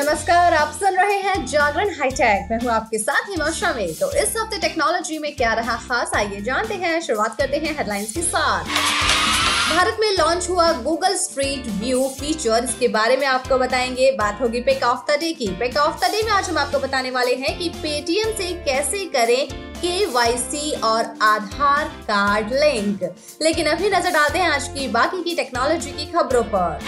नमस्कार, आप सुन रहे हैं जागरण हाईटेक। मैं हूँ आपके साथ हिमाशा में तो इस हफ़्ते टेक्नोलॉजी में क्या रहा खास, आइए जानते हैं, शुरुआत करते हैं हेडलाइंस के साथ। भारत में लॉन्च हुआ गूगल स्ट्रीट व्यू फीचर इसके बारे में आपको बताएँगे। बात होगी पिक ऑफ़ द डे की। पिक ऑफ़ द डे में आज हम आपको बताने वाले हैं कि पेटीएम से कैसे करें के और आधार कार्ड लिंक। लेकिन अभी नज़र डालते हैं आज की बाकी की टेक्नोलॉजी की खबरों पर।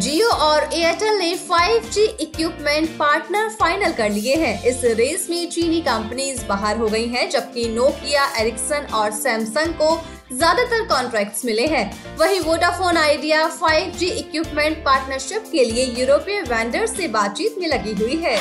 जियो और एयरटेल ने 5G इक्विपमेंट पार्टनर फाइनल कर लिए हैं। इस रेस में चीनी कंपनीज़ बाहर हो गई हैं, जबकि नोकिया, एरिक्सन और सैमसंग को ज़्यादातर कॉन्ट्रैक्ट्स मिले हैं। वहीं Vodafone, idea 5G equipment partnership के लिए यूरोपीय वेंडर से बातचीत में लगी हुई है।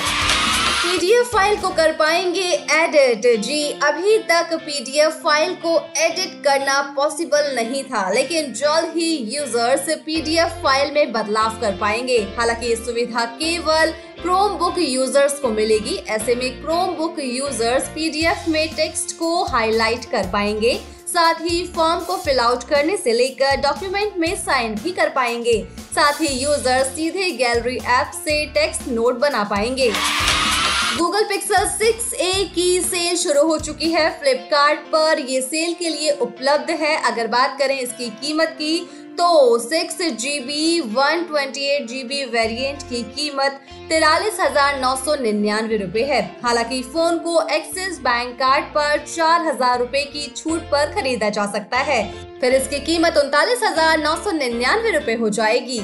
पीडीएफ फ़ाइल को कर पाएँगे एडिट जी, अभी तक पीडीएफ फ़ाइल को एडिट करना पॉसिबल नहीं था, लेकिन जल्द ही यूज़र्स पीडीएफ फ़ाइल में बदलाव कर पाएँगे। हालाँकि ये सुविधा केवल क्रोम बुक यूज़र्स को मिलेगी, ऐसे में क्रोम बुक यूज़र्स पीडीएफ में टेक्स्ट को हाईलाइट कर पाएँगे, साथ ही फॉर्म को फिल आउट करने से लेकर डॉक्यूमेंट में साइन भी कर पाएँगे। साथ ही यूज़र सीधे गैलरी ऐप से टेक्स्ट नोट बना पाएँगे। गूगल पिक्सल 6a की सेल शुरू हो चुकी है। फ्लिपकार्ट पर ये सेल के लिए उपलब्ध है। अगर बात करें इसकी कीमत की तो six G B one twenty eight G B variant की कीमत तिरालीस हज़ार नौ सौ निन्यानवे रूपए है। हालाँकि फ़ोन को एक्सिस बैंक कार्ड पर चार हज़ार रूपए की छूट पर खरीदा जा सकता है। फिर इसकी कीमत उनतालीस हज़ार नौ सौ निन्यानवे रूपए हो जाएगी।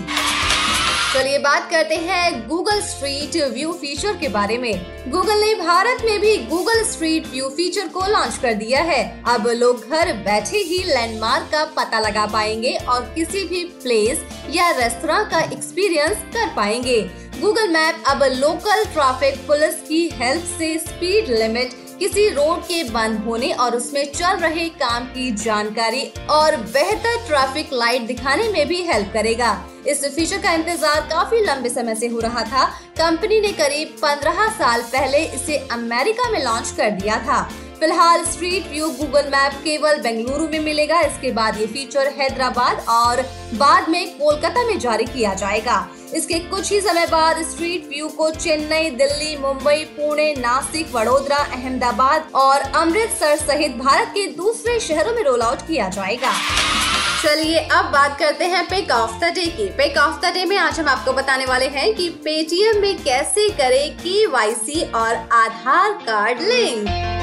चलिए बात करते हैं गूगल स्ट्रीट व्यू फीचर के बारे में। गूगल ने भारत में भी गूगल स्ट्रीट व्यू फीचर को लॉन्च कर दिया है। अब लोग घर बैठे ही लैंडमार्क का पता लगा पाएँगे और किसी भी प्लेस या रेस्तरा का एक्सपीरियंस कर पाएँगे। गूगल मैप अब लोकल ट्रैफ़िक पुलिस की हेल्प से स्पीड लिमिट किसी रोड के बंद होने और उसमें चल रहे काम की जानकारी और बेहतर ट्रैफ़िक लाइट दिखाने में भी हेल्प करेगा। इस फीचर का इंतज़ार काफ़ी लंबे समय से हो रहा था। कंपनी ने करीब 15 साल पहले इसे अमेरिका में लॉन्च कर दिया था। फ़िलहाल स्ट्रीट व्यू गूगल मैप केवल बेंगलुरु में मिलेगा। इसके बाद ये फीचर हैदराबाद और बाद में कोलकाता में जारी किया जाएगा। इसके कुछ ही समय बाद स्ट्रीट व्यू को चेन्नई, दिल्ली, मुंबई, पुणे, नासिक, वडोदरा, अहमदाबाद और अमृतसर सहित भारत के दूसरे शहरों में रोल आउट किया जाएगा। चलिए अब बात करते हैं पिक ऑफ़ द डे की। पिक ऑफ़ द डे में आज हम आपको बताने वाले हैं कि पेटीएम में कैसे करें के और आधार कार्ड लिंक।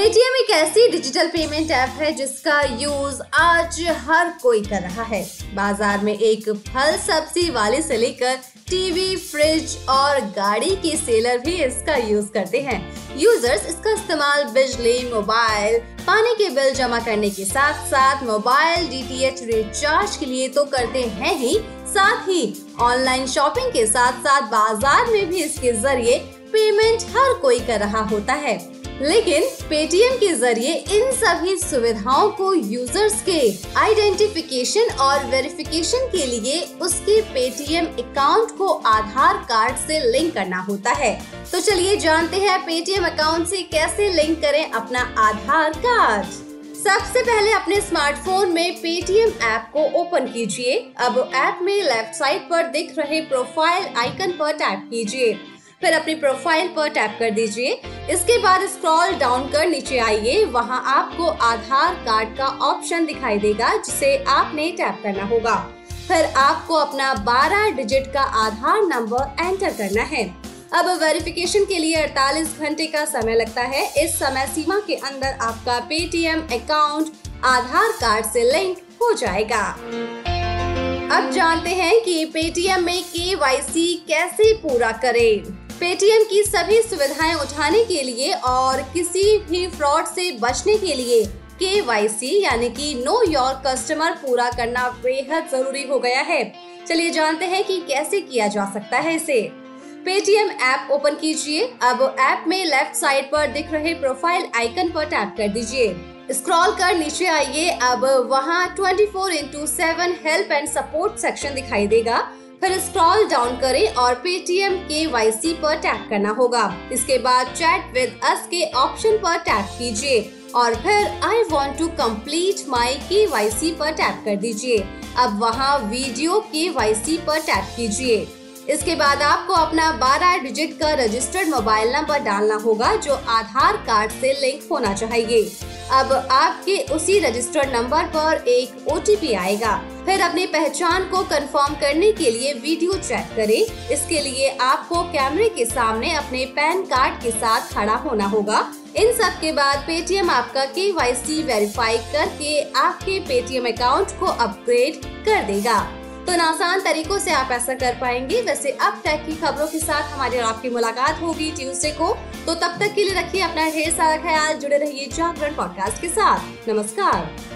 पेटीएम एक ऐसी डिजिटल पेमेंट ऐप है जिसका यूज़ आज हर कोई कर रहा है। बाज़ार में एक फल सब्ज़ी वाले से लेकर टीवी फ्रिज और गाड़ी के सेलर भी इसका यूज़ करते हैं। यूज़र्स इसका इस्तेमाल बिजली मोबाइल पानी के बिल जमा करने के साथ साथ मोबाइल डीटीएच रिचार्ज के लिए तो करते हैं ही। साथ ही ऑनलाइन शॉपिंग के साथ साथ बाज़ार में भी इसके ज़रिए पेमेंट हर कोई कर रहा होता है। लेकिन पेटीएम के ज़रिए इन सभी सुविधाओं को यूज़र्स के आइडेंटिफिकेशन और वेरिफिकेशन के लिए उसके पेटीएम अकाउंट को आधार कार्ड से लिंक करना होता है। तो चलिए जानते हैं पेटीएम अकाउंट से कैसे लिंक करें अपना आधार कार्ड। सबसे पहले अपने स्मार्टफ़ोन में पेटीएम ऐप को ओपन कीजिए। अब ऐप में लेफ़्ट साइड पर दिख रहे प्रोफ़ाइल आइकन पर टैप कीजिए। फिर अपनी प्रोफ़ाइल पर टैप कर दीजिए। इसके बाद स्क्रॉल डाउन कर नीचे आइए। वहाँ आपको आधार कार्ड का ऑप्शन दिखाई देगा, जिसे आपने टैप करना होगा। फिर आपको अपना 12 डिजिट का आधार नंबर एंटर करना है। अब वेरिफिकेशन के लिए 48 घंटे का समय लगता है। इस समय सीमा के अंदर आपका पेटीएम अकाउंट आधार कार्ड से लिंक हो जाएगा। अब जानते हैं कि पेटीएम में के कैसे पूरा करें। पेटीएम की सभी सुविधाएँ उठाने के लिए और किसी भी फ्रॉड से बचने के लिए के यानी कि नो योर कस्टमर पूरा करना बेहद ज़रूरी हो गया है। चलिए जानते हैं कि कैसे किया जा सकता है इसे। पेटीएम ऐप ओपन कीजिए। अब ऐप में लेफ़्ट साइड पर दिख रहे प्रोफ़ाइल आइकन पर टैप कर दीजिए। स्क्रॉल कर नीचे आइए। अब वहाँ 24 four into seven help and support section दिखाई देगा। फिर स्क्रॉल डाउन करें और पेटीएम के वाई सी पर टैप करना होगा। इसके बाद चैट विद अस के ऑप्शन पर टैप कीजिए और फिर I want to complete my K Y C पर टैप कर दीजिए। अब वहाँ वीडियो के वाई सी पर टैप कीजिए। इसके बाद आपको अपना 12 डिजिट का रजिस्टर्ड मोबाइल नंबर डालना होगा, जो आधार कार्ड से लिंक होना चाहिए। अब आपके उसी रजिस्टर्ड नंबर पर एक ओटीपी आएगा। फिर अपनी पहचान को कंफर्म करने के लिए वीडियो चेक करें। इसके लिए आपको कैमरे के सामने अपने पैन कार्ड के साथ खड़ा होना होगा। इन सब के बाद पेटीएम आपका के वाई सी वेरीफाई करके आपके पेटीएम अकाउंट को अपग्रेड कर देगा। तो इन आसान तरीकों से आप ऐसा कर पाएँगे। वैसे अब तक की खबरों के साथ हमारी और आपकी मुलाकात होगी ट्यूसडे को। तो तब तक के लिए रखिए अपना ढेर सारा ख्याल, जुड़े रहिए जागरण पॉडकास्ट के साथ। नमस्कार।